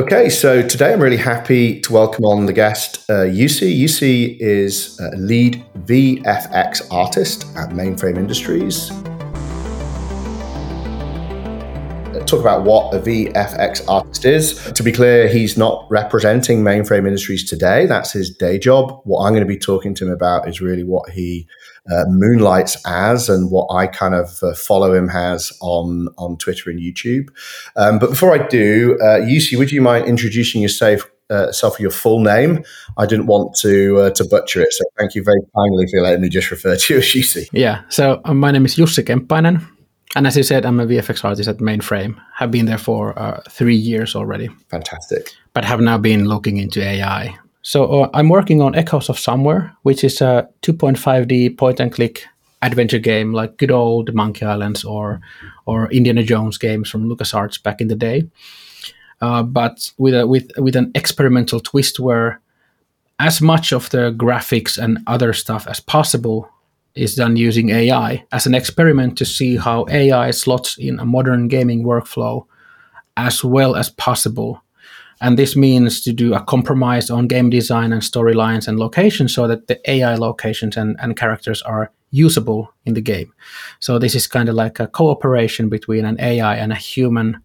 Okay, so today I'm really happy to welcome on the guest, uh, UC. Jussi is a lead VFX artist at Mainframe Industries. Uh, talk about what a VFX artist is. To be clear, he's not representing Mainframe Industries today. That's his day job. What I'm going to be talking to him about is really what he uh, moonlights as and what I kind of uh, follow him as on on Twitter and YouTube. Um, but before I do, uh, would you mind introducing yourself? Uh, self your full name. I didn't want to uh, to butcher it, so thank you very kindly for letting me just refer to you as Jussi. Yeah, so uh, my name is Jussi Kemppainen, and as you said, I'm a VFX artist at Mainframe. Have been there for uh, three years already. Fantastic. But have now been looking into AI so uh, I'm working on Echoes of Somewhere, which is a 2.5D point and click adventure game like good old Monkey Islands or or Indiana Jones games from LucasArts back in the day. Uh, but with a, with with an experimental twist where as much of the graphics and other stuff as possible is done using AI as an experiment to see how AI slots in a modern gaming workflow as well as possible and this means to do a compromise on game design and storylines and locations so that the AI locations and, and characters are usable in the game. So this is kind of like a cooperation between an AI and a human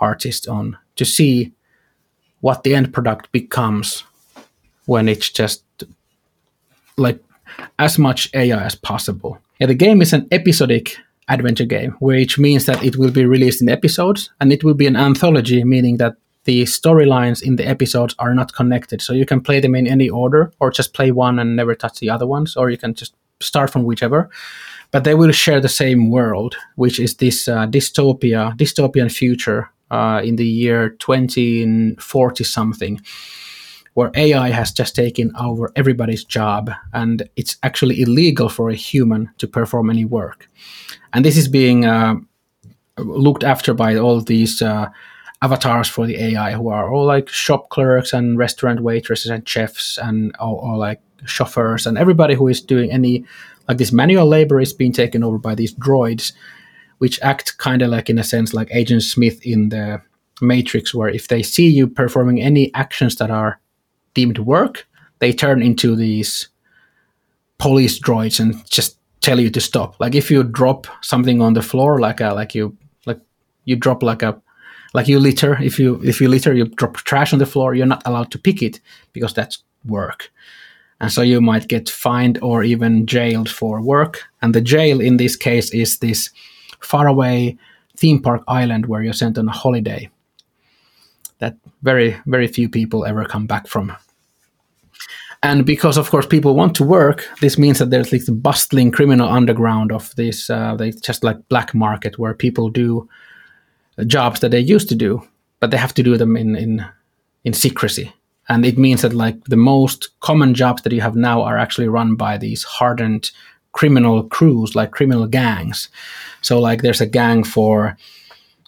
artist on to see what the end product becomes when it's just like as much AI as possible. Yeah, the game is an episodic adventure game, which means that it will be released in episodes and it will be an anthology, meaning that the storylines in the episodes are not connected. So you can play them in any order, or just play one and never touch the other ones, or you can just start from whichever. But they will share the same world, which is this uh, dystopia, dystopian future uh, in the year 2040 something, where AI has just taken over everybody's job, and it's actually illegal for a human to perform any work. And this is being uh, looked after by all these uh, avatars for the AI who are all like shop clerks and restaurant waitresses and chefs and all, all like chauffeurs and everybody who is doing any like this manual labor is being taken over by these droids, which act kind of like in a sense like Agent Smith in the Matrix, where if they see you performing any actions that are deemed work, they turn into these police droids and just tell you to stop. Like if you drop something on the floor, like a like you like you drop like a like you litter if you if you litter you drop trash on the floor you're not allowed to pick it because that's work. And so you might get fined or even jailed for work. And the jail in this case is this faraway theme park island where you're sent on a holiday that very very few people ever come back from. And because of course people want to work this means that there's like the bustling criminal underground of this uh, they just like black market where people do jobs that they used to do, but they have to do them in in in secrecy. And it means that like the most common jobs that you have now are actually run by these hardened criminal crews, like criminal gangs. So like there's a gang for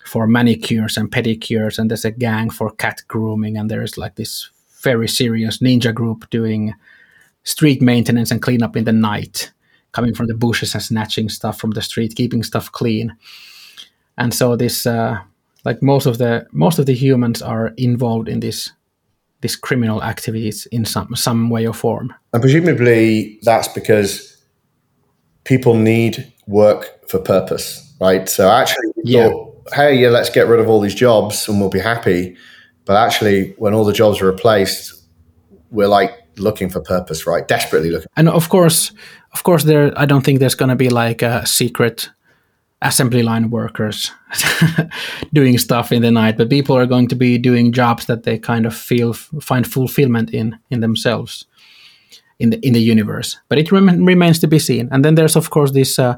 for manicures and pedicures, and there's a gang for cat grooming, and there's like this very serious ninja group doing street maintenance and cleanup in the night, coming from the bushes and snatching stuff from the street, keeping stuff clean and so this uh, like most of the most of the humans are involved in this this criminal activities in some some way or form. And presumably that's because people need work for purpose right? So actually yeah. Thought, hey yeah let's get rid of all these jobs and we'll be happy. But actually when all the jobs are replaced we're like looking for purpose right? Desperately looking. And of course of course there i don't think there's going to be like a secret assembly line workers doing stuff in the night, but people are going to be doing jobs that they kind of feel find fulfillment in in themselves in the in the universe. But it rem- remains to be seen. And then there's of course this uh,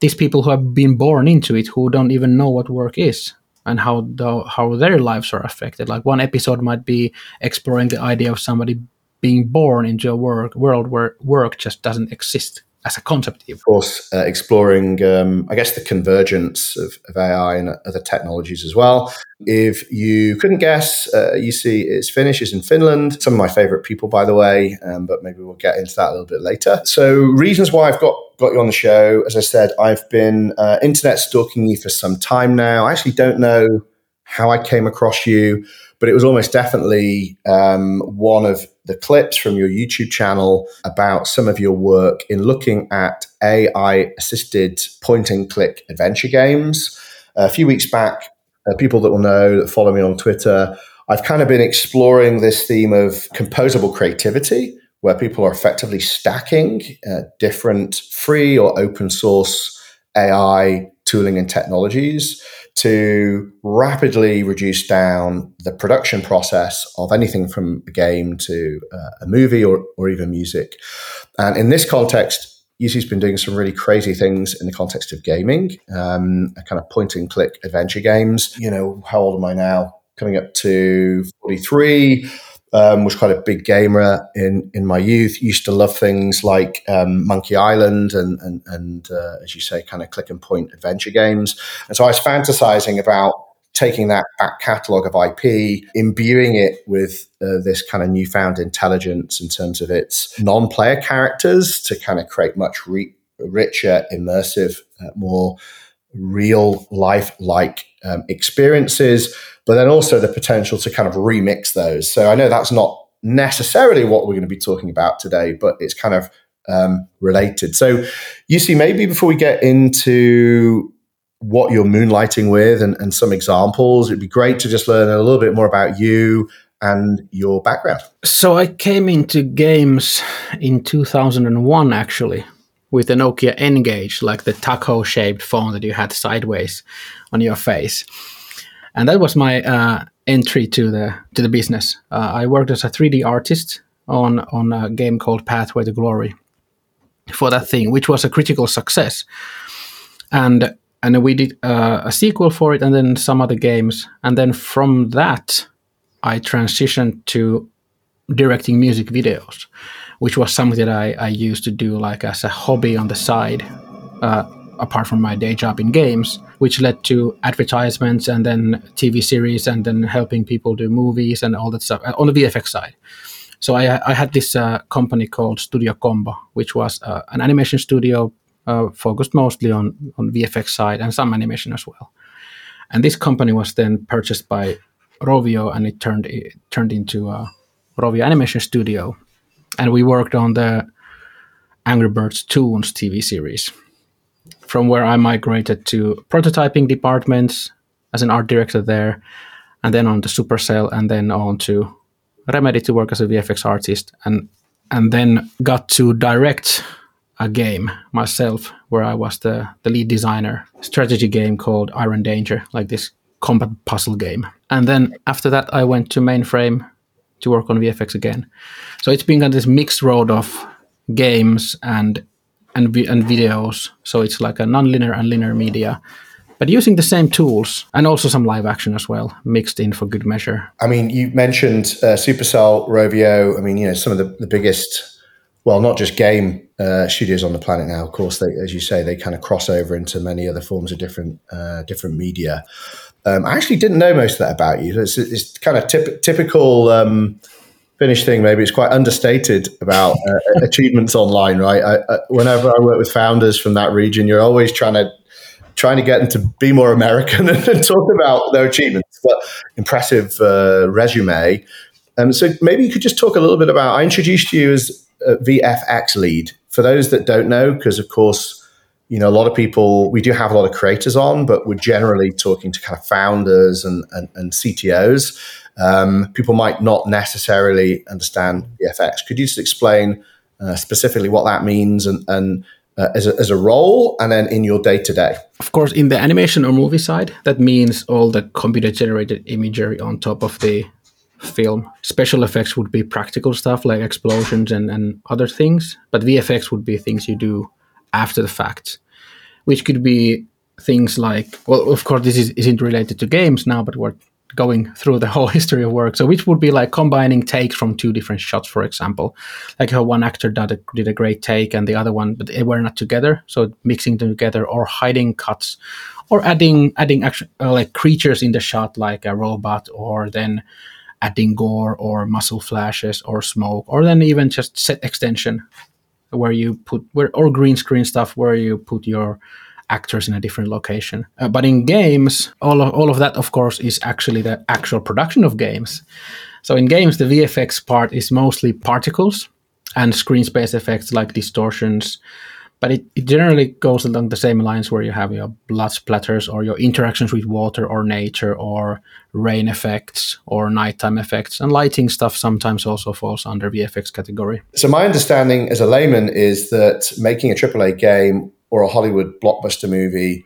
these people who have been born into it who don't even know what work is and how the, how their lives are affected. Like one episode might be exploring the idea of somebody being born into a work world where work just doesn't exist as a concept. Of course, uh, exploring, um, I guess, the convergence of, of, AI and other technologies as well. If you couldn't guess, uh, Jussi it's Finnish, is in Finland. Some of my favorite people, by the way, um, but maybe we'll get into that a little bit later. So, reasons why I've got got you on the show. As I said, I've been uh, internet stalking you for some time now. I actually don't know how I came across you, but it was almost definitely um, one of the clips from your YouTube channel about some of your work in looking at AI assisted point and click adventure games. A few weeks back, uh, people that will know that follow me on Twitter, I've kind of been exploring this theme of composable creativity, where people are effectively stacking uh, different free or open source AI tooling and technologies to rapidly reduce down the production process of anything from a game to uh, a movie or, or even music. And in this context, Jussi's been doing some really crazy things in the context of gaming, um, kind of point and click adventure games. You know, how old am I now? Coming up to 43 um, was quite a big gamer in in my youth. Used to love things like um, Monkey Island and and, and uh, as you say, kind of click and point adventure games. And so I was fantasizing about taking that back catalogue of IP, imbuing it with uh, this kind of newfound intelligence in terms of its non-player characters to kind of create much re- richer, immersive, uh, more real life like um, experiences but then also the potential to kind of remix those. So I know that's not necessarily what we're going to be talking about today, but it's kind of um, related. So, Jussi, maybe before we get into what you're moonlighting with and, and some examples, it'd be great to just learn a little bit more about you and your background. So, I came into games in 2001 actually with the Nokia N-Gage, like the taco shaped phone that you had sideways on your face. And that was my uh, entry to the to the business. Uh, I worked as a 3D artist on on a game called Pathway to Glory for that thing, which was a critical success, and and we did uh, a sequel for it, and then some other games, and then from that, I transitioned to directing music videos, which was something that I, I used to do like as a hobby on the side. Uh, apart from my day job in games, which led to advertisements and then TV series and then helping people do movies and all that stuff uh, on the VFX side. So I, I had this uh, company called Studio Combo, which was uh, an animation studio uh, focused mostly on, on VFX side and some animation as well. And this company was then purchased by Rovio and it turned it turned into a Rovio Animation Studio. And we worked on the Angry Birds Toons TV series from where I migrated to prototyping departments as an art director there, and then on to Supercell, and then on to Remedy to work as a VFX artist, and and then got to direct a game myself where I was the, the lead designer, strategy game called Iron Danger, like this combat puzzle game. And then after that, I went to mainframe to work on VFX again. So it's been kind of this mixed road of games and and, and videos. So it's like a non-linear and linear media, but using the same tools and also some live action as well, mixed in for good measure. I mean, you mentioned uh, Supercell, Rovio. I mean, you know, some of the, the biggest, well, not just game uh, studios on the planet now. Of course, they, as you say, they kind of cross over into many other forms of different uh, different media. Um, I actually didn't know most of that about you. It's, it's kind of typ- typical. Um, Finnish thing, maybe it's quite understated about uh, achievements online, right? I, I, whenever I work with founders from that region, you're always trying to trying to get them to be more American and, talk about their achievements. But impressive uh, resume. Um, so maybe you could just talk a little bit about. I introduced you as a VFX lead for those that don't know, because of course, you know, a lot of people. We do have a lot of creators on, but we're generally talking to kind of founders and, and, and CTOs um, people might not necessarily understand VFX. Could you just explain uh, specifically what that means and, and uh, as, a, as a role and then in your day to day? Of course, in the animation or movie side, that means all the computer generated imagery on top of the film. Special effects would be practical stuff like explosions and, and other things, but VFX would be things you do after the fact, which could be things like, well, of course, this is, isn't related to games now, but we're going through the whole history of work. So, which would be like combining takes from two different shots, for example, like how one actor did a, did a great take and the other one, but they were not together. So, mixing them together or hiding cuts, or adding adding action, uh, like creatures in the shot, like a robot, or then adding gore or muzzle flashes or smoke, or then even just set extension where you put where or green screen stuff where you put your actors in a different location. Uh, but in games, all of, all of that, of course, is actually the actual production of games. So in games, the VFX part is mostly particles and screen space effects like distortions. But it, it generally goes along the same lines where you have your blood splatters or your interactions with water or nature or rain effects or nighttime effects. And lighting stuff sometimes also falls under VFX category. So, my understanding as a layman is that making a AAA game or a Hollywood blockbuster movie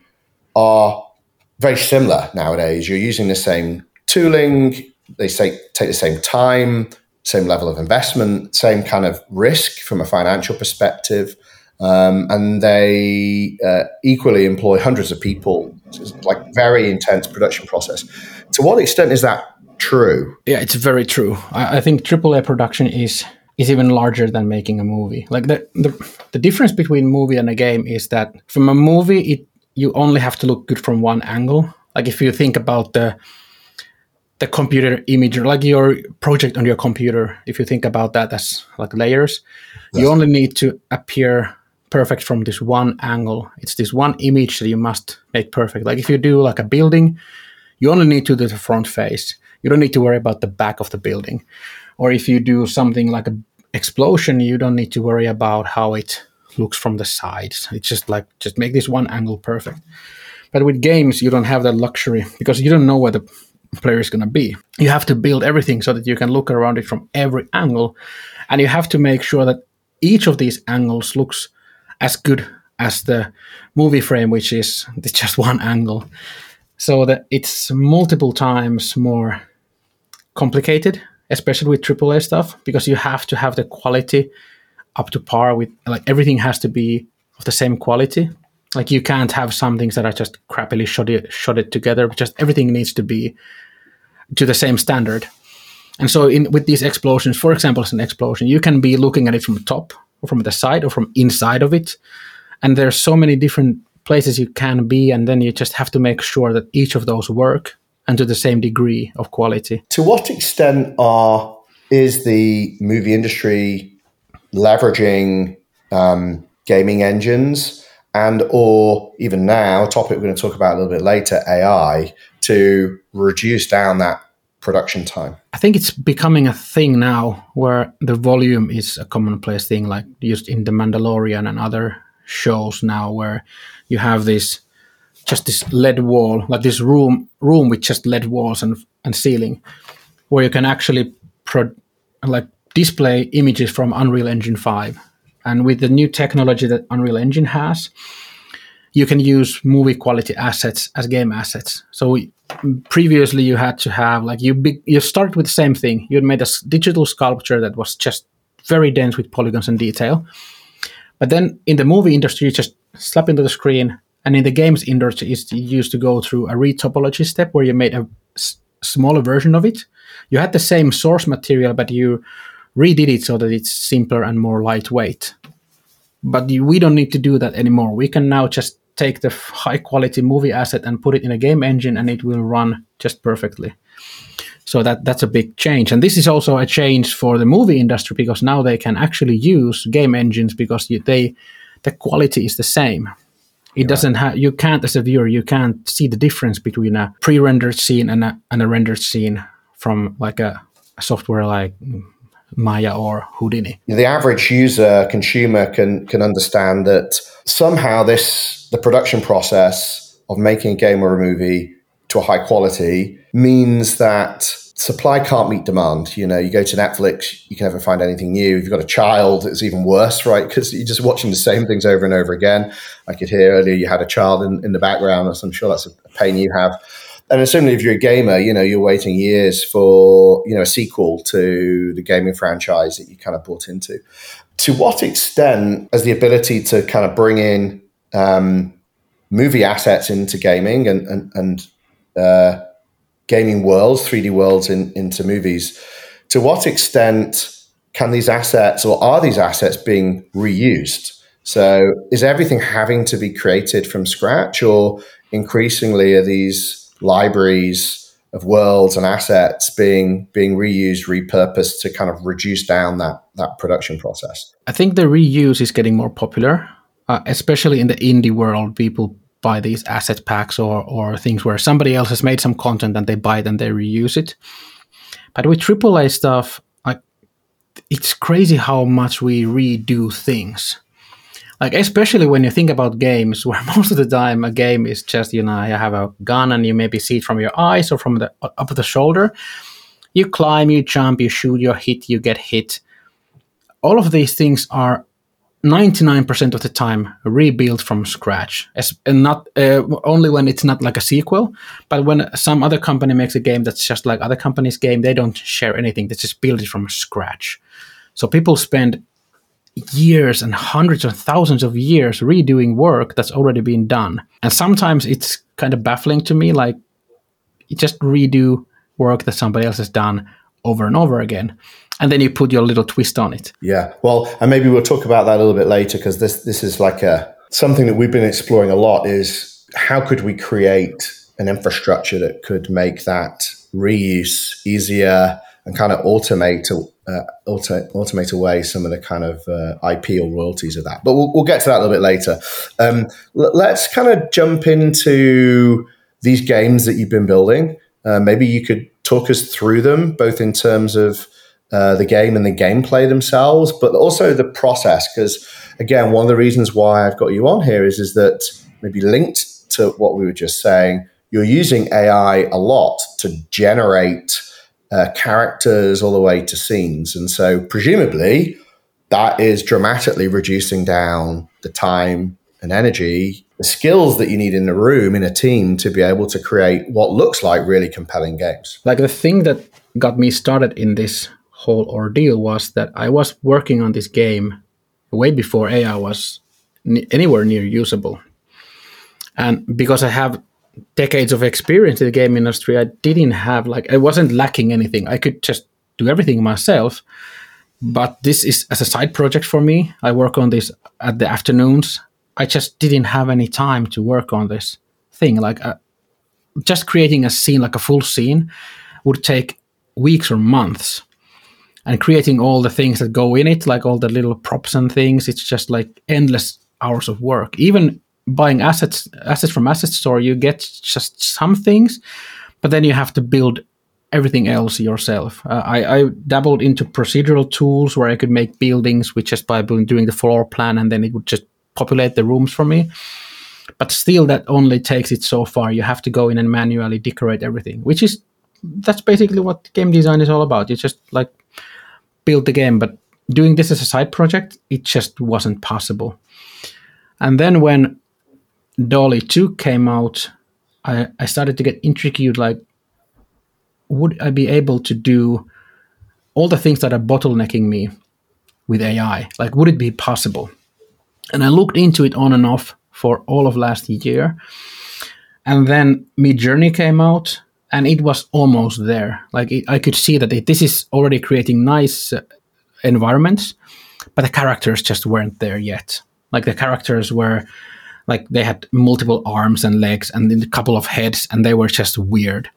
are very similar nowadays. You're using the same tooling, they say take the same time, same level of investment, same kind of risk from a financial perspective. Um, and they uh, equally employ hundreds of people, It's like very intense production process. To what extent is that true? Yeah, it's very true. I, I think AAA production is is even larger than making a movie. Like the, the the difference between movie and a game is that from a movie, it you only have to look good from one angle. Like if you think about the the computer image, like your project on your computer, if you think about that as like layers, yes. you only need to appear perfect from this one angle. It's this one image that you must make perfect. Like if you do like a building, you only need to do the front face. You don't need to worry about the back of the building. Or if you do something like an explosion, you don't need to worry about how it looks from the sides. It's just like just make this one angle perfect. But with games, you don't have that luxury because you don't know where the player is going to be. You have to build everything so that you can look around it from every angle, and you have to make sure that each of these angles looks as good as the movie frame, which is just one angle. So that it's multiple times more complicated, especially with AAA stuff, because you have to have the quality up to par with like everything has to be of the same quality. Like you can't have some things that are just crappily shot it, shot it together. Just everything needs to be to the same standard. And so in with these explosions, for example, as an explosion, you can be looking at it from the top from the side or from inside of it. And there's so many different places you can be, and then you just have to make sure that each of those work and to the same degree of quality. To what extent are is the movie industry leveraging um, gaming engines and or even now, a topic we're going to talk about a little bit later, AI, to reduce down that production time? I think it's becoming a thing now where the volume is a commonplace thing, like used in The Mandalorian and other shows now, where you have this just this LED wall, like this room room with just LED walls and and ceiling, where you can actually pro- like display images from Unreal Engine five, and with the new technology that Unreal Engine has, you can use movie quality assets as game assets. So previously you had to have like you be, you start with the same thing. You made a digital sculpture that was just very dense with polygons and detail. But then in the movie industry, you just slap into the screen, and in the games industry, it's used to go through a retopology step where you made a s- smaller version of it. You had the same source material, but you redid it so that it's simpler and more lightweight. But we don't need to do that anymore. We can now just take the high quality movie asset and put it in a game engine and it will run just perfectly. So that that's a big change. And this is also a change for the movie industry because now they can actually use game engines because you, they the quality is the same. It doesn't have you can't as a viewer you can't see the difference between a pre-rendered scene and a, and a rendered scene from like a, a software like Maya or Houdini. The average user consumer can can understand that somehow this the production process of making a game or a movie to a high quality means that supply can't meet demand. You know, you go to Netflix, you can never find anything new. If you've got a child, it's even worse, right? Because you're just watching the same things over and over again. I could hear earlier you had a child in, in the background, so I'm sure that's a pain you have and certainly if you're a gamer, you know, you're waiting years for, you know, a sequel to the gaming franchise that you kind of bought into. To what extent has the ability to kind of bring in um, movie assets into gaming and, and, and uh, gaming worlds, 3D worlds in, into movies, to what extent can these assets or are these assets being reused? So is everything having to be created from scratch or increasingly are these libraries of worlds and assets being being reused, repurposed to kind of reduce down that that production process. I think the reuse is getting more popular, uh, especially in the indie world. People buy these asset packs or or things where somebody else has made some content and they buy it and they reuse it. But with AAA stuff, like it's crazy how much we redo things. Like especially when you think about games, where most of the time a game is just you know you have a gun and you maybe see it from your eyes or from the up the shoulder. You climb, you jump, you shoot, you hit, you get hit. All of these things are 99% of the time rebuilt from scratch As, and not uh, only when it's not like a sequel but when some other company makes a game that's just like other companies game they don't share anything they just build it from scratch so people spend years and hundreds of thousands of years redoing work that's already been done and sometimes it's kind of baffling to me like you just redo work that somebody else has done over and over again and then you put your little twist on it. Yeah, well, and maybe we'll talk about that a little bit later because this this is like a something that we've been exploring a lot is how could we create an infrastructure that could make that reuse easier and kind of automate uh, auto, automate away some of the kind of uh, IP or royalties of that. But we'll, we'll, get to that a little bit later. Um, l- let's kind of jump into these games that you've been building. Uh, maybe you could talk us through them, both in terms of uh, the game and the gameplay themselves, but also the process. Because again, one of the reasons why I've got you on here is is that maybe linked to what we were just saying, you're using AI a lot to generate uh, characters all the way to scenes, and so presumably that is dramatically reducing down the time and energy, the skills that you need in a room in a team to be able to create what looks like really compelling games. Like the thing that got me started in this whole ordeal was that I was working on this game way before AI was anywhere near usable. And because I have decades of experience in the game industry, I didn't have like I wasn't lacking anything. I could just do everything myself. But this is as a side project for me. I work on this at the afternoons. I just didn't have any time to work on this thing. Like uh, just creating a scene, like a full scene, would take weeks or months and creating all the things that go in it, like all the little props and things. It's just like endless hours of work. Even buying assets assets from asset store, you get just some things, but then you have to build everything else yourself. Uh, I, I, dabbled into procedural tools where I could make buildings with just by doing the floor plan, and then it would just populate the rooms for me. But still, that only takes it so far. You have to go in and manually decorate everything, which is that's basically what game design is all about. you just like build the game, but doing this as a side project, it just wasn't possible. And then when DALL-E 2 came out, I, I started to get intrigued like, would I be able to do all the things that are bottlenecking me with AI? Like, would it be possible? And I looked into it on and off for all of last year. And then Midjourney came out, and it was almost there. Like it, I could see that it, this is already creating nice uh, environments, but the characters just weren't there yet. Like the characters were like they had multiple arms and legs and a couple of heads, and they were just weird.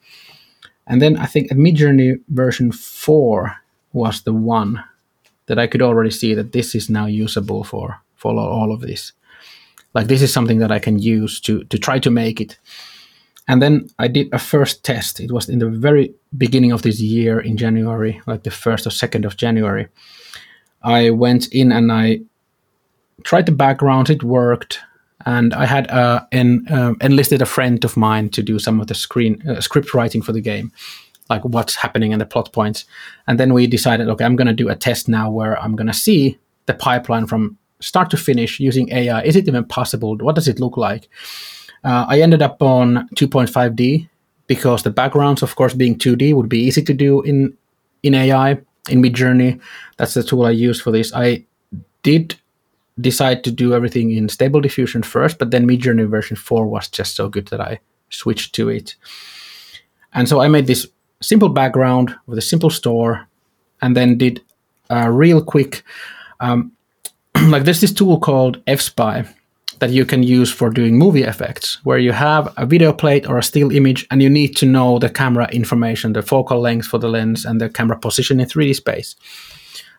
And then I think Midjourney version four was the one that I could already see that this is now usable for for all of this. Like this is something that I can use to to try to make it and then I did a first test. It was in the very beginning of this year in January, like the first or second of January. I went in and I tried the background. It worked, and I had uh, en, uh, enlisted a friend of mine to do some of the screen uh, script writing for the game, like what's happening and the plot points. And then we decided, okay, I'm going to do a test now where I'm going to see the pipeline from start to finish using AI. Is it even possible? What does it look like? Uh, I ended up on 2.5D because the backgrounds, of course, being 2D would be easy to do in in AI in Midjourney. That's the tool I use for this. I did decide to do everything in Stable Diffusion first, but then Midjourney version 4 was just so good that I switched to it. And so I made this simple background with a simple store, and then did a real quick. Um, like there's this tool called FSpy that you can use for doing movie effects, where you have a video plate or a still image and you need to know the camera information, the focal length for the lens and the camera position in 3D space.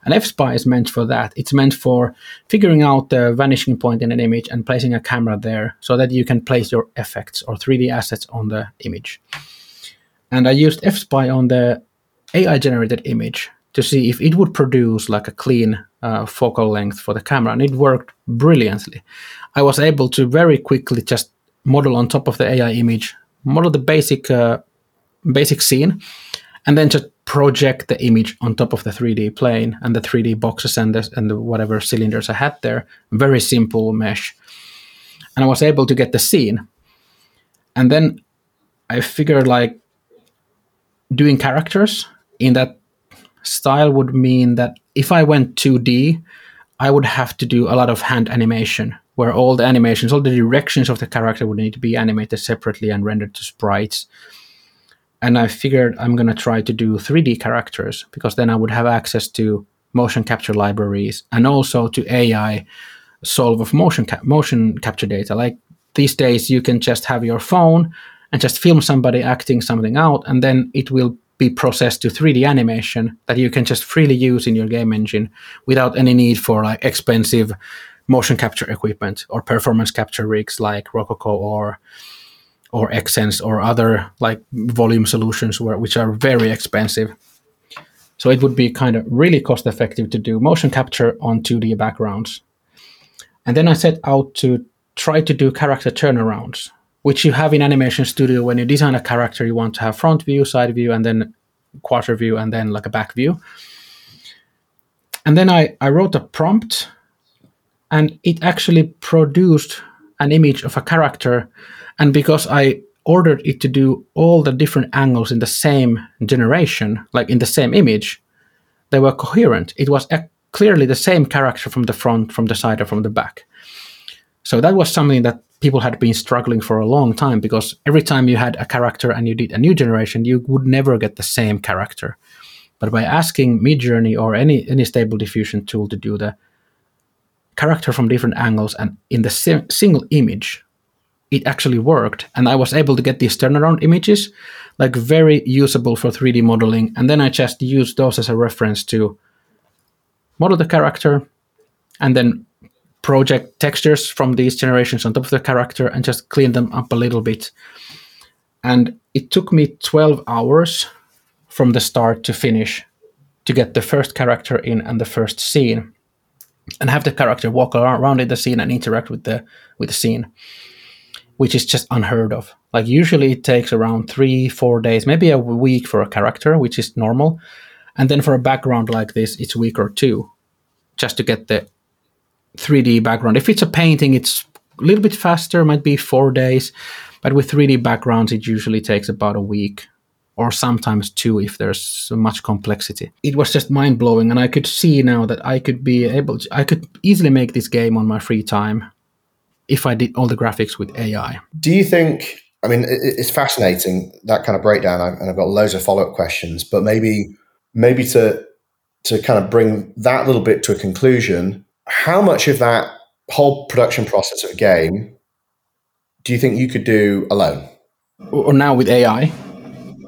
And FSpy is meant for that. It's meant for figuring out the vanishing point in an image and placing a camera there so that you can place your effects or 3D assets on the image. And I used FSpy on the AI generated image to see if it would produce like a clean uh, focal length for the camera, and it worked brilliantly. I was able to very quickly just model on top of the AI image, model the basic uh, basic scene, and then just project the image on top of the 3D plane and the 3D boxes and the, and the whatever cylinders I had there. Very simple mesh, and I was able to get the scene. And then I figured like doing characters in that style would mean that if I went 2D, I would have to do a lot of hand animation where all the animations, all the directions of the character would need to be animated separately and rendered to sprites. And I figured I'm going to try to do 3D characters because then I would have access to motion capture libraries and also to AI solve of motion ca- motion capture data. Like these days, you can just have your phone and just film somebody acting something out, and then it will be processed to 3D animation that you can just freely use in your game engine without any need for like expensive motion capture equipment or performance capture rigs like Rokoko or or Xsens or other like volume solutions where, which are very expensive. So it would be kind of really cost effective to do motion capture on 2D backgrounds. And then I set out to try to do character turnarounds which you have in Animation Studio when you design a character, you want to have front view, side view, and then quarter view, and then like a back view. And then I, I wrote a prompt, and it actually produced an image of a character. And because I ordered it to do all the different angles in the same generation, like in the same image, they were coherent. It was a, clearly the same character from the front, from the side, or from the back. So that was something that people had been struggling for a long time because every time you had a character and you did a new generation, you would never get the same character. But by asking Midjourney or any any stable diffusion tool to do the character from different angles and in the single image, it actually worked. And I was able to get these turnaround images, like very usable for 3D modeling. And then I just used those as a reference to model the character and then project textures from these generations on top of the character and just clean them up a little bit. And it took me 12 hours from the start to finish to get the first character in and the first scene and have the character walk around in the scene and interact with the with the scene which is just unheard of like usually it takes around three four days maybe a week for a character which is normal and then for a background like this it's a week or two just to get the 3D background. If it's a painting, it's a little bit faster, might be four days. But with 3D backgrounds, it usually takes about a week or sometimes two if there's much complexity. It was just mind blowing, and I could see now that I could be able to, I could easily make this game on my free time if I did all the graphics with AI. Do you think? I mean, it's fascinating that kind of breakdown, and I've got loads of follow up questions. But maybe, maybe to to kind of bring that little bit to a conclusion, how much of that whole production process of a game do you think you could do alone? Or now with AI,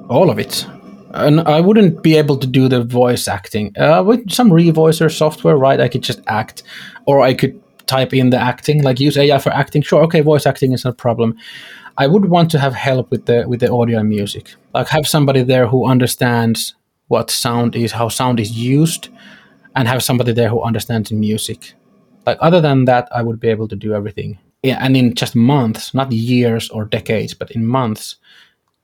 all of it. And I wouldn't be able to do the voice acting. Uh, with some revoicer software, right? I could just act, or I could type in the acting, like use AI for acting. Sure, okay, voice acting is not a problem. I would want to have help with the with the audio and music. Like have somebody there who understands what sound is, how sound is used, and have somebody there who understands music. Like other than that, I would be able to do everything. Yeah, and in just months, not years or decades, but in months,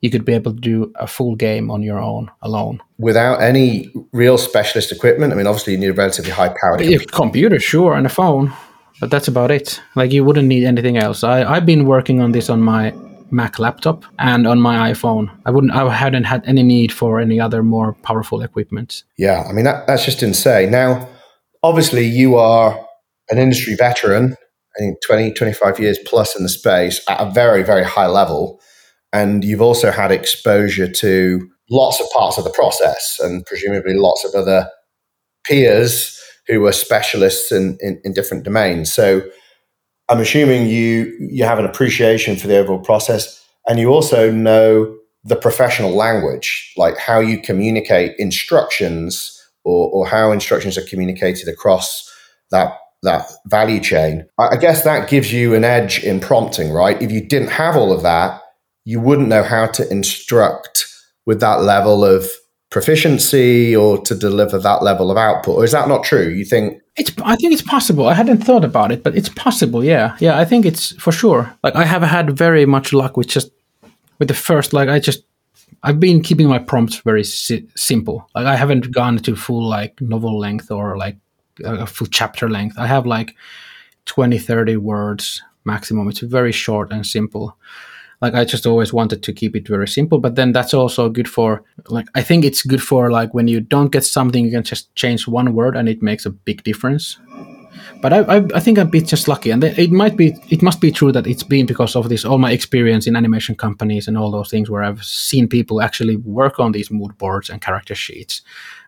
you could be able to do a full game on your own alone without any real specialist equipment. I mean, obviously, you need a relatively high powered computer. computer, sure, and a phone, but that's about it. Like you wouldn't need anything else. I, I've been working on this on my Mac laptop and on my iPhone. I wouldn't. I hadn't had any need for any other more powerful equipment. Yeah, I mean that, that's just insane. Now, obviously, you are an industry veteran. I think 20, 25 years plus in the space at a very, very high level. And you've also had exposure to lots of parts of the process and presumably lots of other peers who are specialists in, in, in different domains. So I'm assuming you you have an appreciation for the overall process, and you also know the professional language, like how you communicate instructions or, or how instructions are communicated across that that value chain. I guess that gives you an edge in prompting, right? If you didn't have all of that, you wouldn't know how to instruct with that level of proficiency or to deliver that level of output. Or is that not true? You think it's I think it's possible. I hadn't thought about it, but it's possible. Yeah. Yeah, I think it's for sure. Like I have had very much luck with just with the first like I just I've been keeping my prompts very si- simple. Like I haven't gone to full like novel length or like a full chapter length. I have like 20, 30 words maximum. It's very short and simple. Like I just always wanted to keep it very simple, but then that's also good for like I think it's good for like when you don't get something, you can just change one word and it makes a big difference. But I, I, I think I'm bit just lucky, and it might be, it must be true that it's been because of this all my experience in animation companies and all those things where I've seen people actually work on these mood boards and character sheets,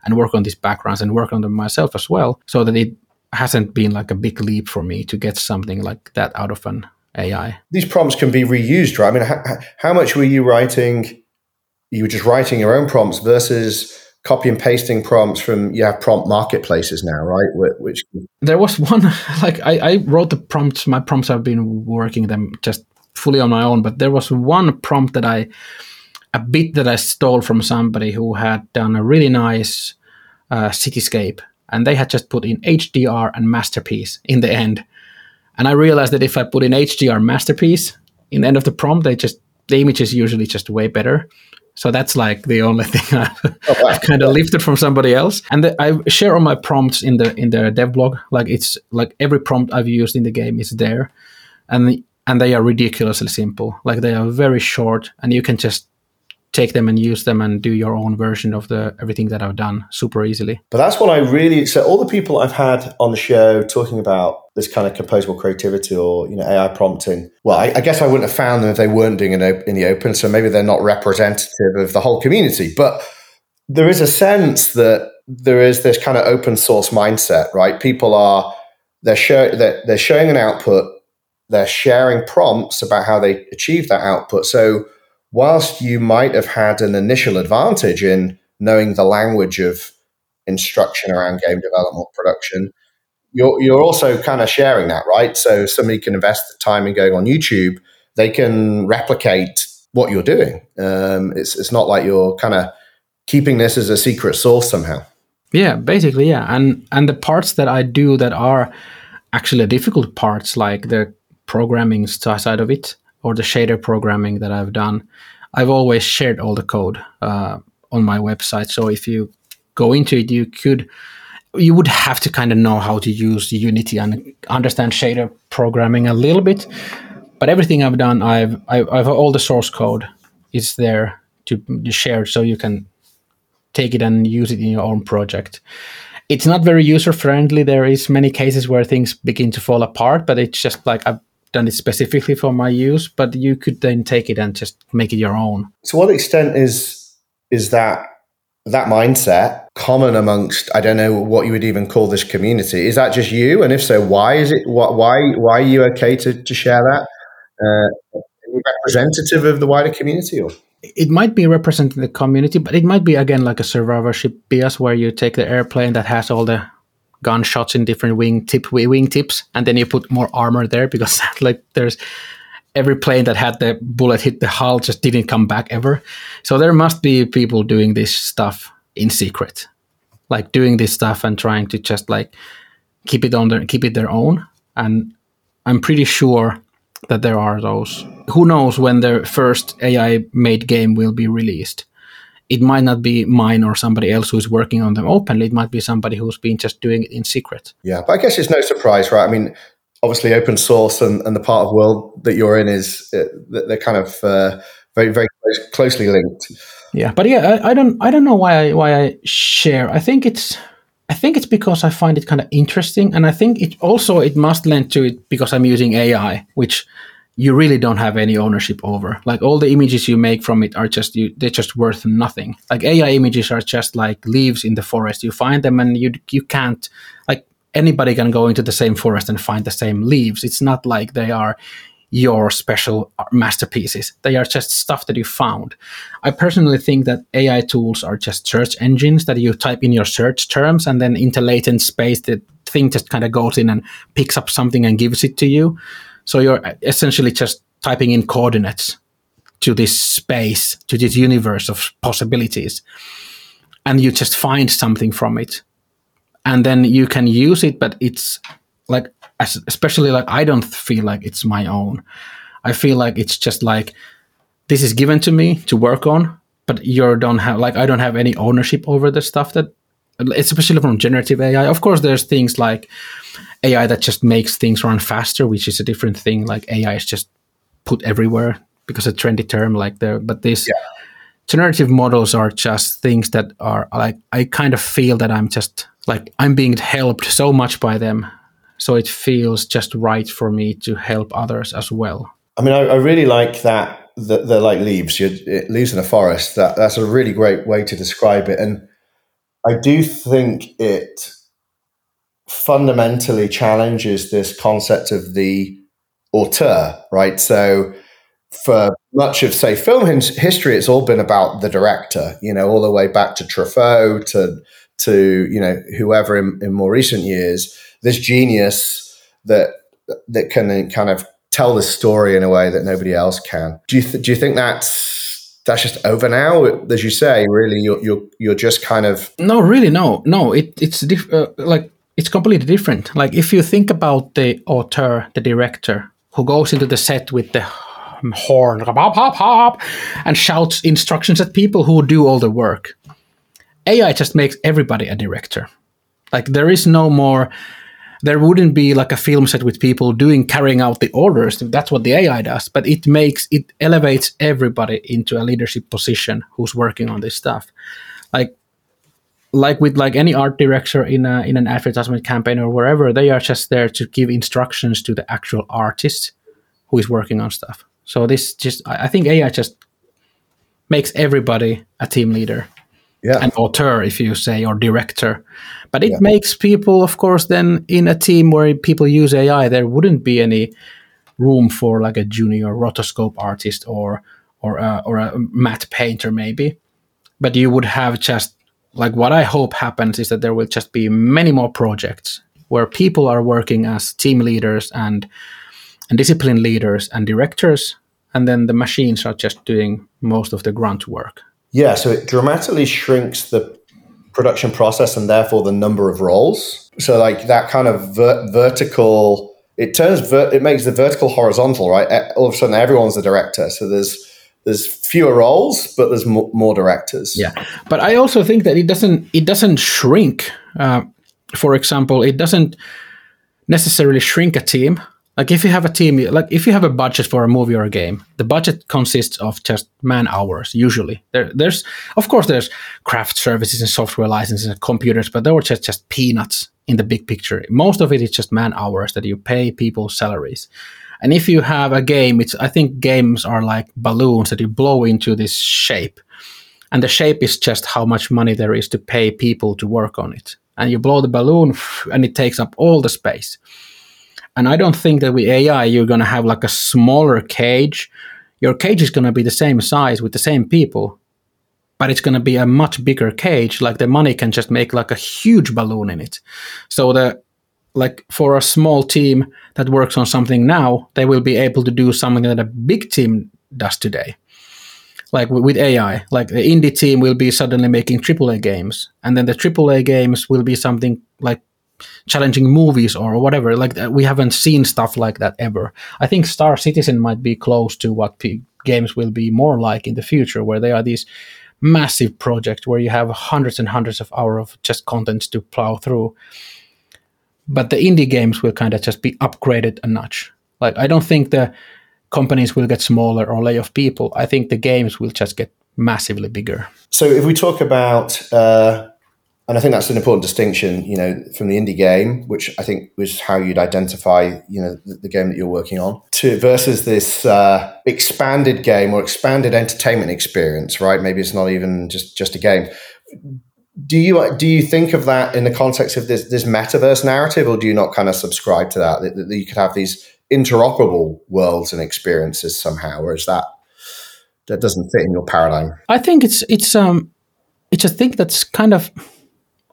and work on these backgrounds and work on them myself as well, so that it hasn't been like a big leap for me to get something like that out of an AI. These prompts can be reused, right? I mean, how, how much were you writing? You were just writing your own prompts versus copy and pasting prompts from you have prompt marketplaces now, right? Which there was one like I, I wrote the prompts. My prompts have been working them just fully on my own, but there was one prompt that I a bit that I stole from somebody who had done a really nice uh, cityscape, and they had just put in HDR and masterpiece in the end. And I realized that if I put in HDR masterpiece in the end of the prompt, they just the image is usually just way better. So that's like the only thing I've, oh, wow. I've kind of lifted from somebody else. And the, I share all my prompts in the in the dev blog. Like it's like every prompt I've used in the game is there, and and they are ridiculously simple. Like they are very short, and you can just take them and use them and do your own version of the everything that I've done super easily. But that's what I really so all the people I've had on the show talking about this kind of composable creativity or you know AI prompting. Well, I, I guess I wouldn't have found them if they weren't doing it in the open. So maybe they're not representative of the whole community. But there is a sense that there is this kind of open source mindset, right? People are they're show, they're, they're showing an output, they're sharing prompts about how they achieve that output. So whilst you might have had an initial advantage in knowing the language of instruction around game development production, you're, you're also kind of sharing that, right? So somebody can invest the time in going on YouTube, they can replicate what you're doing. Um, it's, it's not like you're kind of keeping this as a secret source somehow. Yeah, basically, yeah. And and the parts that I do that are actually difficult parts, like the programming side of it, or the shader programming that I've done, I've always shared all the code uh, on my website. So if you go into it, you could you would have to kind of know how to use Unity and understand shader programming a little bit. But everything I've done, I've I've, I've all the source code is there to share, so you can take it and use it in your own project. It's not very user friendly. There is many cases where things begin to fall apart, but it's just like I've done it specifically for my use, but you could then take it and just make it your own. To what extent is is that that mindset common amongst I don't know what you would even call this community? Is that just you? And if so, why is it? Why why are you okay to, to share that? Uh, representative of the wider community, or it might be representing the community, but it might be again like a survivorship bias where you take the airplane that has all the gunshots in different wing tip wing tips, and then you put more armor there because like there's every plane that had the bullet hit the hull just didn't come back ever. So there must be people doing this stuff in secret, like doing this stuff and trying to just like keep it on their keep it their own. And I'm pretty sure that there are those. Who knows when their first AI made game will be released? It might not be mine or somebody else who's working on them openly. It might be somebody who's been just doing it in secret. Yeah, but I guess it's no surprise, right? I mean, obviously, open source and, and the part of the world that you're in is uh, they're kind of uh, very, very close, closely linked. Yeah, but yeah, I, I, don't, I don't know why I why I share. I think it's. I think it's because I find it kind of interesting, and I think it also it must lend to it because I'm using AI, which you really don't have any ownership over. Like all the images you make from it are just you, they're just worth nothing. Like AI images are just like leaves in the forest. You find them and you you can't like anybody can go into the same forest and find the same leaves. It's not like they are your special masterpieces. They are just stuff that you found. I personally think that AI tools are just search engines that you type in your search terms and then into latent space the thing just kind of goes in and picks up something and gives it to you. So you're essentially just typing in coordinates to this space, to this universe of possibilities. And you just find something from it. And then you can use it, but it's like, especially like, I don't feel like it's my own. I feel like it's just like, this is given to me to work on, but you don't have, like, I don't have any ownership over the stuff that, especially from generative AI. Of course, there's things like AI that just makes things run faster, which is a different thing. Like AI is just put everywhere because a trendy term like there but these yeah. generative models are just things that are like i kind of feel that i'm just like i'm being helped so much by them. So it feels just right for me to help others as well. I mean i, I really like that they're like leaves. You leaves in a forest. That that's a really great way to describe it. And i do think it fundamentally challenges this concept of the auteur right? So for much of say film history it's all been about the director you know all the way back to truffaut to to you know whoever in, in more recent years this genius that that can kind of tell the story in a way that nobody else can. Do you th- do you think that's that's just over now? As you say really you're you're, you're just kind of no really no. No it it's diff- uh, like it's completely different like if you think about the author the director who goes into the set with the horn hop, hop, hop, and shouts instructions at people who do all the work. AI just makes everybody a director. Like there is no more there wouldn't be like a film set with people doing carrying out the orders that's what the ai does but it makes it elevates everybody into a leadership position who's working on this stuff like like with like any art director in a, in an advertisement campaign or wherever they are just there to give instructions to the actual artist who is working on stuff so this just, I think AI just makes everybody a team leader, yeah. an author, if you say, or director. But it yeah. makes people, of course, then in a team where people use AI, there wouldn't be any room for like a junior rotoscope artist or or a, or a matte painter maybe. But you would have just like what I hope happens is that there will just be many more projects where people are working as team leaders and and discipline leaders and directors, and then the machines are just doing most of the grunt work. Yeah, so it dramatically shrinks the production process and therefore the number of roles. So like that kind of ver- vertical, it turns ver- it makes the vertical horizontal, right? All of a sudden, everyone's the director. So there's there's fewer roles, but there's more, more directors. Yeah, but I also think that it doesn't it doesn't shrink. Uh, for example, it doesn't necessarily shrink a team like if you have a team, like if you have a budget for a movie or a game, the budget consists of just man hours. Usually, there, there's of course there's craft services and software licenses and computers, but they were just just peanuts in the big picture. Most of it is just man hours that you pay people salaries. And if you have a game, it's I think games are like balloons that you blow into this shape, and the shape is just how much money there is to pay people to work on it. And you blow the balloon, and it takes up all the space and I don't think that with AI, you're going to have like a smaller cage. Your cage is going to be the same size with the same people, but it's going to be a much bigger cage. Like the money can just make like a huge balloon in it. So the like for a small team that works on something now, they will be able to do something that a big team does today. Like with AI, like the indie team will be suddenly making AAA games, and then the AAA games will be something like challenging movies or whatever. Like uh, we haven't seen stuff like that ever. I think Star Citizen might be close to what P- games will be more like in the future, where they are these massive projects where you have hundreds and hundreds of hours of just content to plow through. But the indie games will kind of just be upgraded a notch. Like I don't think the companies will get smaller or lay off people. I think the games will just get massively bigger. So if we talk about uh, and I think that's an important distinction, you know, from the indie game, which I think was how you'd identify, you know, the, the game that you're working on, to versus this uh, expanded game or expanded entertainment experience, right? Maybe it's not even just just a game. Do you do you think of that in the context of this this metaverse narrative, or do you not kind of subscribe to that? That, that you could have these interoperable worlds and experiences somehow, or is that that doesn't fit in your paradigm? I think it's it's um it's a thing that's kind of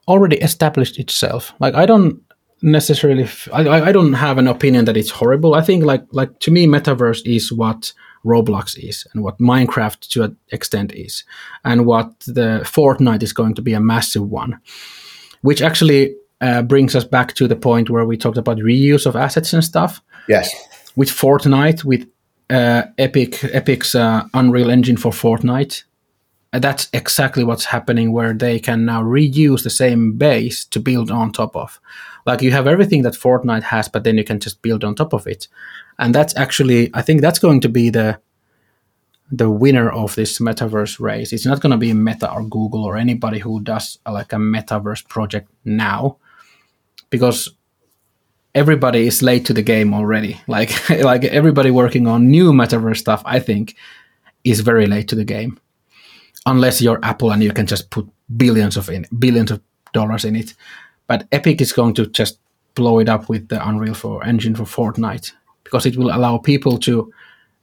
already established itself. Like I don't necessarily f- I, I don't have an opinion that it's horrible. I think like like to me metaverse is what Roblox is and what Minecraft to an extent is and what the Fortnite is going to be a massive one. Which actually uh, brings us back to the point where we talked about reuse of assets and stuff. Yes. With Fortnite, with uh, Epic Epic's uh, Unreal Engine for Fortnite, that's exactly what's happening where they can now reuse the same base to build on top of like you have everything that fortnite has but then you can just build on top of it. And that's actually i think that's going to be the the winner of this metaverse race. It's not going to be meta or google or anybody who does uh, like a metaverse project now because everybody is late to the game already. Like like everybody working on new metaverse stuff i think is very late to the game. Unless you're Apple and you can just put billions of in billions of dollars in it. But Epic is going to just blow it up with the Unreal for engine for Fortnite because it will allow people to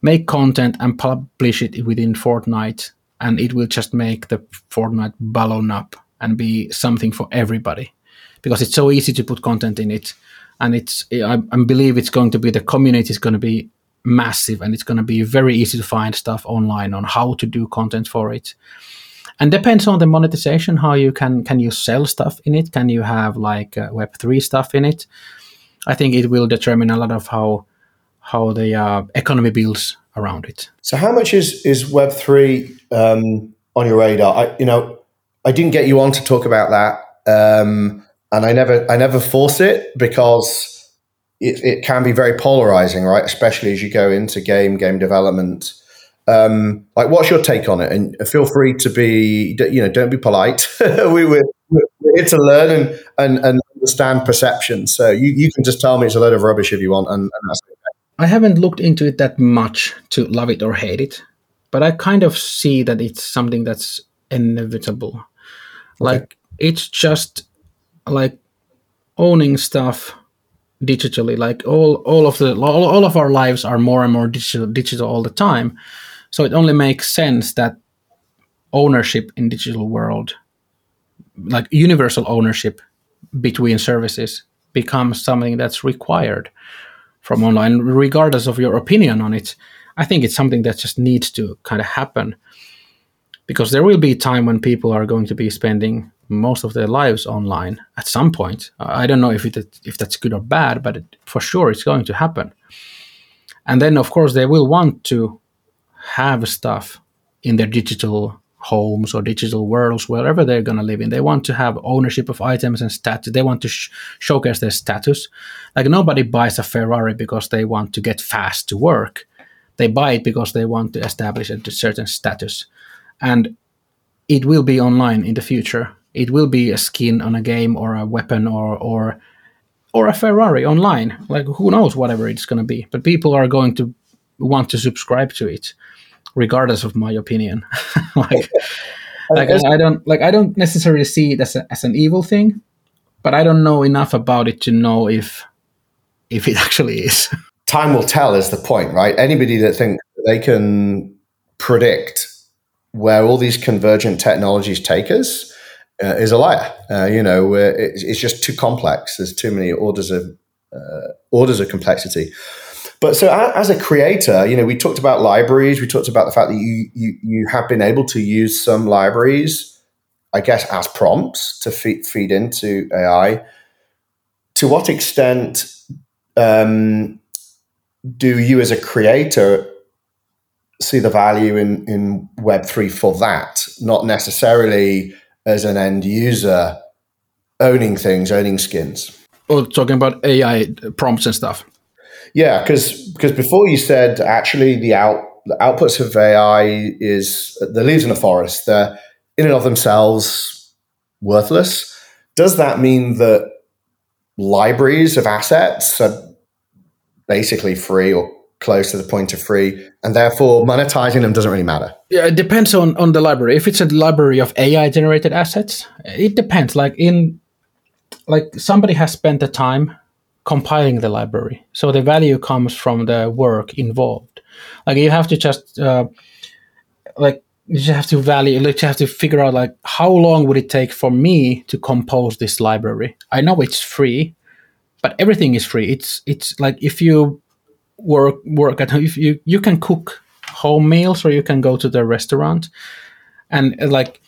make content and publish it within Fortnite, and it will just make the Fortnite balloon up and be something for everybody because it's so easy to put content in it, and it's I, I believe it's going to be the community is going to be massive and it's going to be very easy to find stuff online on how to do content for it and depends on the monetization how you can can you sell stuff in it can you have like uh, web3 stuff in it i think it will determine a lot of how how the uh, economy builds around it so how much is is web3 um, on your radar i you know i didn't get you on to talk about that um, and i never i never force it because it, it can be very polarizing, right? Especially as you go into game game development. Um, like, what's your take on it? And feel free to be, you know, don't be polite. we, we're, we're here to learn and, and, and understand perception. So you, you can just tell me it's a load of rubbish if you want, and, and that's okay. I haven't looked into it that much to love it or hate it, but I kind of see that it's something that's inevitable. Like, okay. it's just like owning stuff digitally like all all of the all, all of our lives are more and more digital digital all the time so it only makes sense that ownership in digital world like universal ownership between services becomes something that's required from online regardless of your opinion on it i think it's something that just needs to kind of happen because there will be a time when people are going to be spending most of their lives online at some point. I don't know if it if that's good or bad, but it, for sure it's going to happen. And then of course they will want to have stuff in their digital homes or digital worlds wherever they're going to live in. They want to have ownership of items and status. They want to sh- showcase their status. Like nobody buys a ferrari because they want to get fast to work. They buy it because they want to establish a certain status. And it will be online in the future. It will be a skin on a game or a weapon or or or a Ferrari online. Like who knows whatever it's going to be. But people are going to want to subscribe to it, regardless of my opinion. like, like I, I, don't like I don't necessarily see it as, a, as an evil thing, but I don't know enough about it to know if if it actually is. Time will tell is the point, right? Anybody that thinks they can predict where all these convergent technologies take us uh, is a liar. Uh, you know, it's, it's, just too complex. There's too many orders of uh, orders of complexity. But so as a creator, you know, we talked about libraries. We talked about the fact that you you you have been able to use some libraries, I guess, as prompts to feed feed into AI. To what extent um, do you, as a creator, see the value in in Web three for that? Not necessarily as an end user owning things, owning skins. Oh, talking about AI prompts and stuff. Yeah, because because before you said actually the out the outputs of AI is the leaves in a forest. They're in and of themselves worthless. Does that mean that libraries of assets are basically free or close to the point of free, and therefore monetizing them doesn't really matter. Yeah, it depends on on the library. If it's a library of AI generated assets, it depends. Like in like somebody has spent the time compiling the library. So the value comes from the work involved. Like you have to just uh, like you just have to value you have to figure out like how long would it take for me to compose this library i know it's free but everything is free it's it's like if you work work at if you you can cook home meals or you can go to the restaurant and like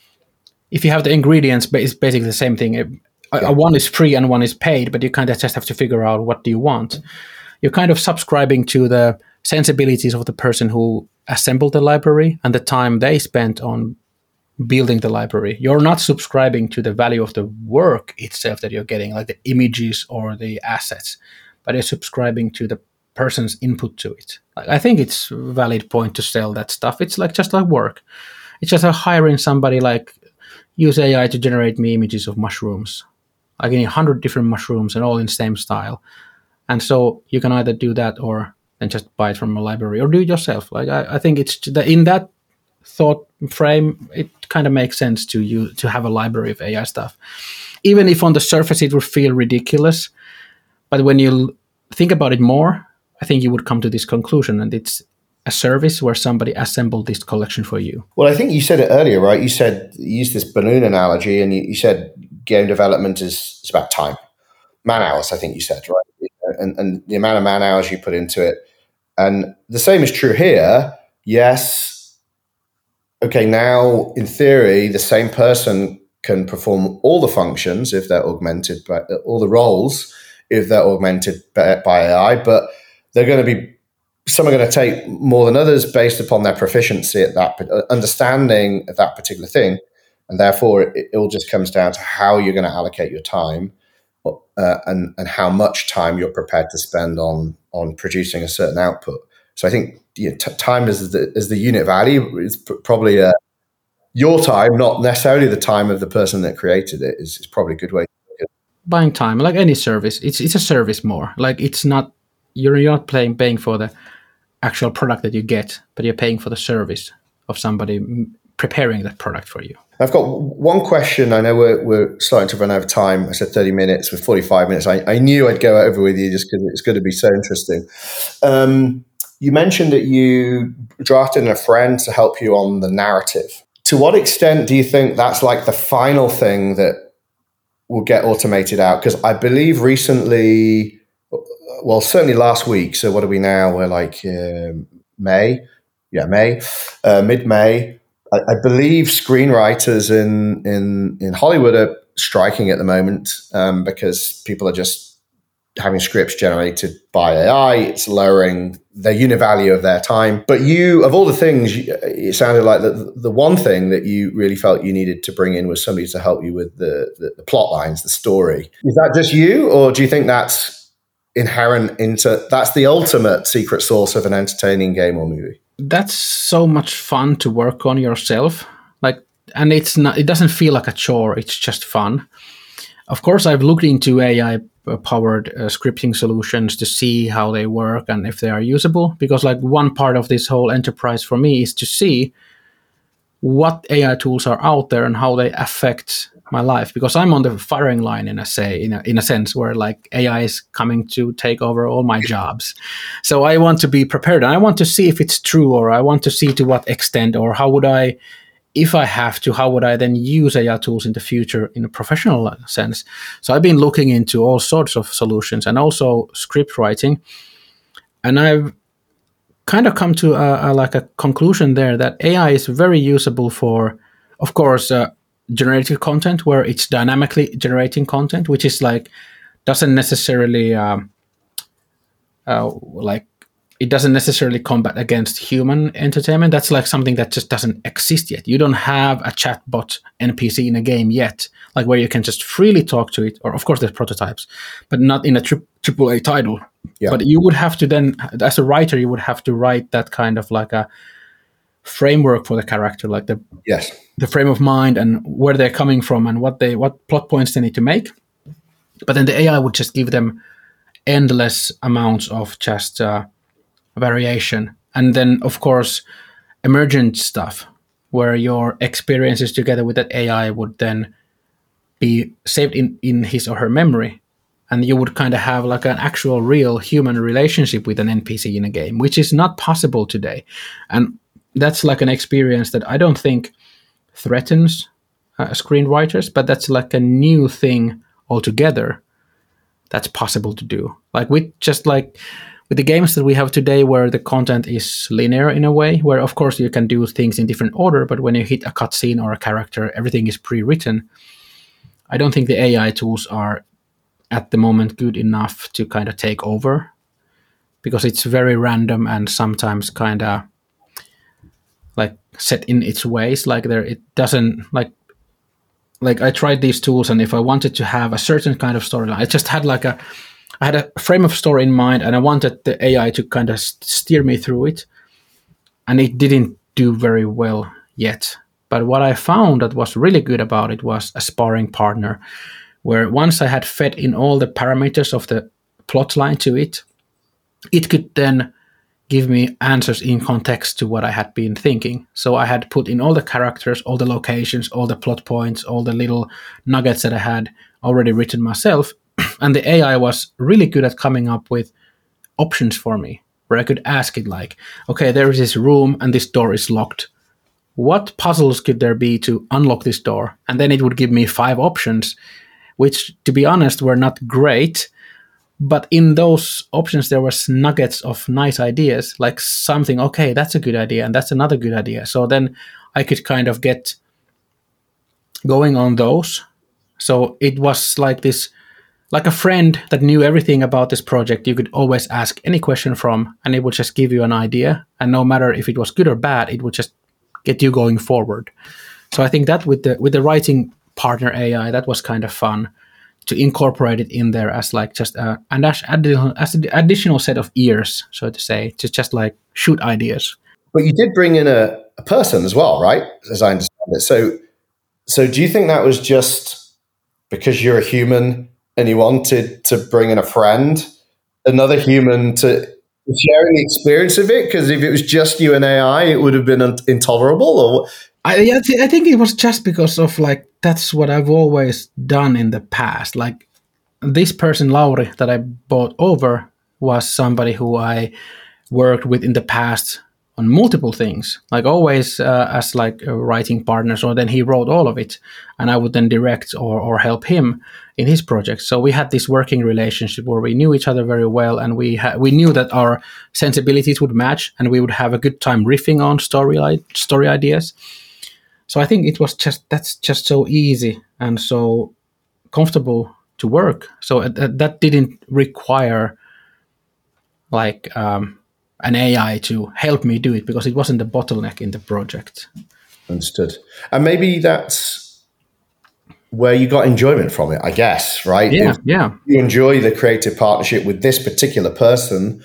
if you have the ingredients but it's basically the same thing Uh, yeah. one is free and one is paid but you kind of just have to figure out what do you want you're kind of subscribing to the sensibilities of the person who assembled the library and the time they spent on building the library. You're not subscribing to the value of the work itself that you're getting, like the images or the assets, but you're subscribing to the person's input to it. I think it's a valid point to sell that stuff. It's like just like work. It's just like hiring somebody like use AI to generate me images of mushrooms. I get a hundred different mushrooms and all in same style. And so you can either do that or then just buy it from a library or do it yourself. Like I, I think it's in that thought frame, it kind of makes sense to you to have a library of AI stuff, even if on the surface it would feel ridiculous. But when you think about it more, I think you would come to this conclusion, and it's a service where somebody assembled this collection for you. Well, I think you said it earlier, right? You said you used this balloon analogy, and you, you said game development is it's about time, man hours. I think you said right, and, and the amount of man hours you put into it and the same is true here. Yes. Okay, now in theory, the same person can perform all the functions if they're augmented by all the roles if they're augmented by, by AI, but they're going to be some are going to take more than others based upon their proficiency at that understanding of that particular thing, and therefore it, it all just comes down to how you're going to allocate your time uh, and and how much time you're prepared to spend on on producing a certain output. So I think you know, t- time is the is the unit value. It's p- probably uh, your time, not necessarily the time of the person that created it. Is, is probably a good way. Buying time, like any service, it's it's a service more. Like it's not you're not paying paying for the actual product that you get, but you're paying for the service of somebody preparing that product for you. I've got one question. I know we're, we're starting to run out of time. I said 30 minutes with 45 minutes. I, I knew I'd go over with you just because it's going to be so interesting. Um, you mentioned that you drafted a friend to help you on the narrative. To what extent do you think that's like the final thing that will get automated out? Because I believe recently, well, certainly last week. So what are we now? We're like uh, May. Yeah, May, uh, mid May I, believe screenwriters in in in Hollywood are striking at the moment um, because people are just having scripts generated by AI. It's lowering the unit value of their time. But you, of all the things, it sounded like the, the one thing that you really felt you needed to bring in was somebody to help you with the, the, the plot lines, the story. Is that just you, or do you think that's inherent into that's the ultimate secret source of an entertaining game or movie? That's so much fun to work on yourself. Like, and it's not. It doesn't feel like a chore. It's just fun. Of course, I've looked into AI powered uh, scripting solutions to see how they work and if they are usable. Because like one part of this whole enterprise for me is to see what AI tools are out there and how they affect my life because I'm on the firing line in a say in a, in a sense where like AI is coming to take over all my jobs. So I want to be prepared and I want to see if it's true or I want to see to what extent or how would I if I have to, how would I then use AI tools in the future in a professional sense? So I've been looking into all sorts of solutions and also script writing, and I've kind of come to a, a like a conclusion there that AI is very usable for, of course, uh, generative content where it's dynamically generating content, which is like doesn't necessarily um, uh, like it doesn't necessarily combat against human entertainment. That's like something that just doesn't exist yet. You don't have a chatbot NPC in a game yet, like where you can just freely talk to it. Or of course, there's prototypes, but not in a tri- AAA title. Yeah. But you would have to then, as a writer, you would have to write that kind of like a framework for the character, like the yes the frame of mind and where they're coming from and what they what plot points they need to make. But then the AI would just give them endless amounts of just uh, variation, and then of course emergent stuff where your experiences together with that AI would then be saved in, in his or her memory. and you would kind of have like an actual real human relationship with an npc in a game which is not possible today and that's like an experience that i don't think threatens uh, screenwriters but that's like a new thing altogether that's possible to do. Like with just like with the games that we have today where the content is linear in a way where of course you can do things in different order but when you hit a cutscene or a character everything is pre-written. I don't think the ai tools are at the moment good enough to kind of take over because it's very random and sometimes kind of like set in its ways like there it doesn't like like i tried these tools and if i wanted to have a certain kind of storyline i just had like a i had a frame of story in mind and i wanted the ai to kind of steer me through it and it didn't do very well yet. But what i found that was really good about it was a sparring partner where once I had fed in all the parameters of the plot line to it, it could then give me answers in context to what I had been thinking. So I had put in all the characters, all the locations, all the plot points, all the little nuggets that I had already written myself. and the AI was really good at coming up with options for me, where I could ask it, like, okay, there is this room and this door is locked. What puzzles could there be to unlock this door? And then it would give me five options which to be honest were not great but in those options there was nuggets of nice ideas like something okay that's a good idea and that's another good idea. So then i could kind of get going on those. So it was like this like a friend that knew everything about this project you could always ask any question from and it would just give you an idea. And no matter if it was good or bad it would just get you going forward. So i think that with the with the writing partner AI. That was kind of fun to incorporate it in there as like just a, an additional, as an additional set of ears, so to say, to just like shoot ideas. But you did bring in a, a person as well, right? As I understand it. So, so do you think that was just because you're a human and you wanted to bring in a friend, another human to sharing the experience of it? Because if it was just you and AI, it would have been intolerable. Or I, I think it was just because of like that's what I've always done in the past. Like this person, Lauri, that I bought over was somebody who I worked with in the past on multiple things, like always uh, as like writing partners, or then he wrote all of it, and I would then direct or, or help him in his projects. So we had this working relationship where we knew each other very well, and we ha- we knew that our sensibilities would match, and we would have a good time riffing on story story ideas. So I think it was just that's just so easy and so comfortable to work. So that didn't require like um, an AI to help me do it because it wasn't a bottleneck in the project. Understood. And maybe that's where you got enjoyment from it, I guess, right? Yeah, if yeah. You enjoy the creative partnership with this particular person,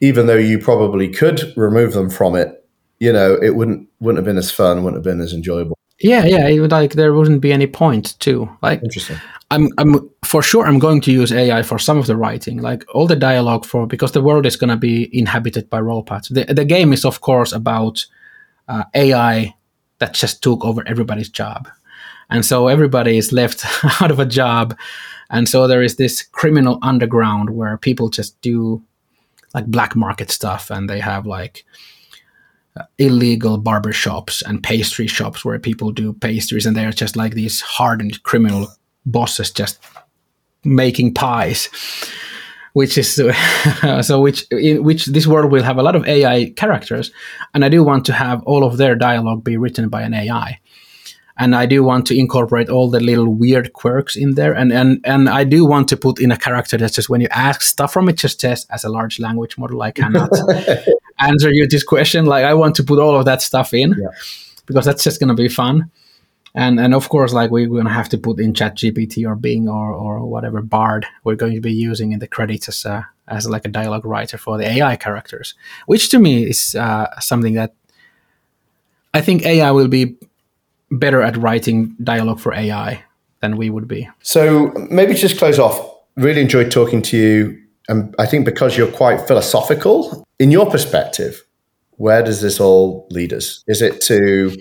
even though you probably could remove them from it you know, it wouldn't wouldn't have been as fun, wouldn't have been as enjoyable. Yeah, yeah, it would like there wouldn't be any point to like. Interesting. I'm, I'm for sure I'm going to use AI for some of the writing, like all the dialogue for because the world is going to be inhabited by robots. The the game is of course about uh, AI that just took over everybody's job, and so everybody is left out of a job, and so there is this criminal underground where people just do like black market stuff, and they have like illegal barber shops and pastry shops where people do pastries and they're just like these hardened criminal bosses just making pies which is so which in which this world will have a lot of AI characters and I do want to have all of their dialogue be written by an AI and I do want to incorporate all the little weird quirks in there and and and I do want to put in a character that just when you ask stuff from it just says as a large language model I cannot answer you this question. Like I want to put all of that stuff in yeah. because that's just gonna be fun. And and of course, like we're gonna have to put in Chat GPT or Bing or or whatever Bard we're going to be using in the credits as a, as like a dialogue writer for the AI characters, which to me is uh, something that I think AI will be better at writing dialogue for AI than we would be. So maybe just close off. Really enjoyed talking to you. And I think because you're quite philosophical, in your perspective, where does this all lead us? Is it to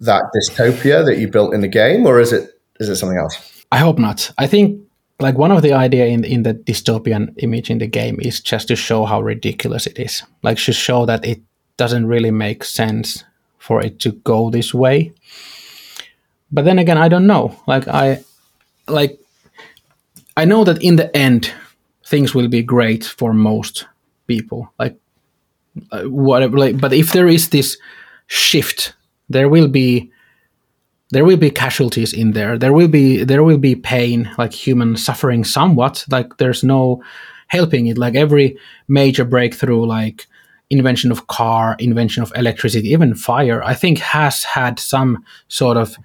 that dystopia that you built in the game, or is it is it something else? I hope not. I think like one of the idea in in the dystopian image in the game is just to show how ridiculous it is like to show that it doesn't really make sense for it to go this way but then again i don't know. Like i like i know that in the end things will be great for most people. Like uh, whatever like but if there is this shift there will be there will be casualties in there. There will be there will be pain like human suffering somewhat. Like there's no helping it. Like every major breakthrough like invention of car invention of electricity even fire i think has had some sort of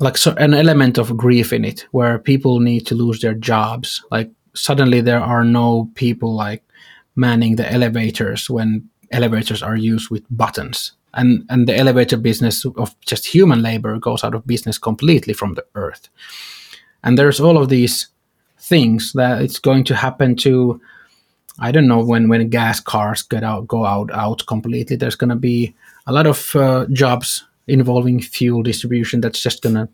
like so an element of grief in it where people need to lose their jobs. Like suddenly there are no people like manning the elevators when elevators are used with buttons. And and the elevator business of just human labor goes out of business completely from the earth. And there's all of these things that it's going to happen to i don't know when when gas cars get out go out out completely. There's going to be a lot of uh, jobs involving fuel distribution that's just going to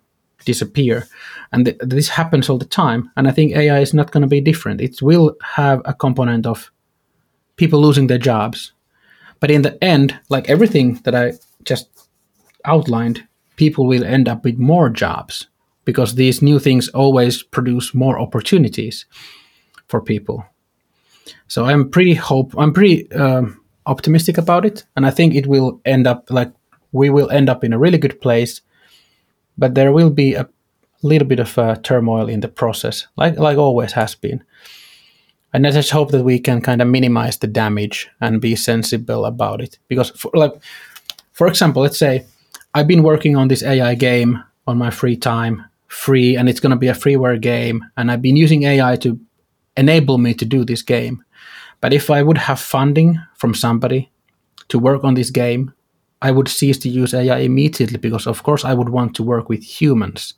disappear. And th- this happens all the time and i think ai is not going to be different. It will have a component of people losing their jobs. But in the end, like everything that I just outlined, people will end up with more jobs because these new things always produce more opportunities for people. So I'm pretty hope I'm pretty um, optimistic about it, and I think it will end up like we will end up in a really good place. But there will be a little bit of uh, turmoil in the process, like like always has been and I just hope that we can kind of minimize the damage and be sensible about it. Because, for, like, for example, let's say I've been working on this AI game on my free time, free, and it's going to be a freeware game, and I've been using AI to enable me to do this game. But if I would have funding from somebody to work on this game, I would cease to use AI immediately because, of course, I would want to work with humans.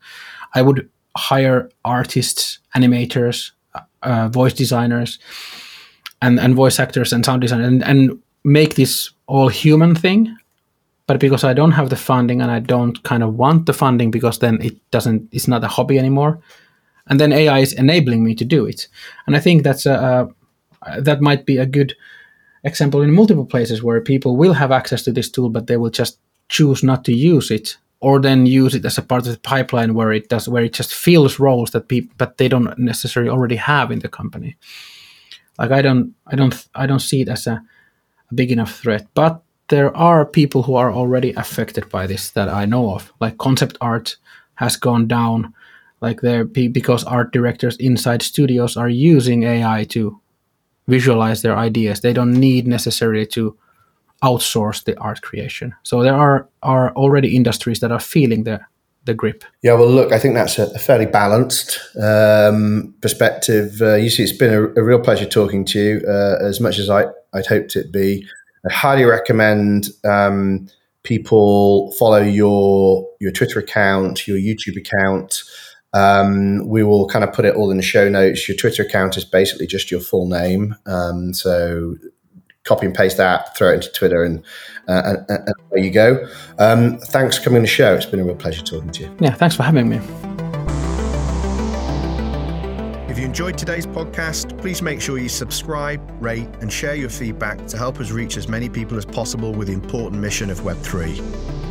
I would hire artists, animators, uh, voice designers and, and voice actors and sound designers and, and make this all human thing. But because i don't have the funding and i don't kind of want the funding because then it doesn't it's not a hobby anymore. And then ai is enabling me to do it. And i think that's a, a that might be a good example in multiple places where people will have access to this tool but they will just choose not to use it or then use it as a part of the pipeline where it does where it just fills roles that people but they don't necessarily already have in the company. Like i don't i don't i don't see it as a, a big enough threat but there are people who are already affected by this that i know of. Like concept art has gone down like there because art directors inside studios are using ai to visualize their ideas they don't need necessarily to outsource the art creation. So there are are already industries that are feeling the the grip. Yeah, well, look, I think that's a, fairly balanced um, perspective. Uh, Jussi, it's been a, a, real pleasure talking to you. Uh, as much as I I'd hoped it'd be, I highly recommend. Um, people follow your your Twitter account, your YouTube account. Um, we will kind of put it all in the show notes. Your Twitter account is basically just your full name. Um, so copy and paste that, throw it into Twitter, and, uh, and, and there you go. Um, thanks for coming on the show. It's been a real pleasure talking to you. Yeah, thanks for having me. If you enjoyed today's podcast, please make sure you subscribe, rate, and share your feedback to help us reach as many people as possible with the important mission of Web3.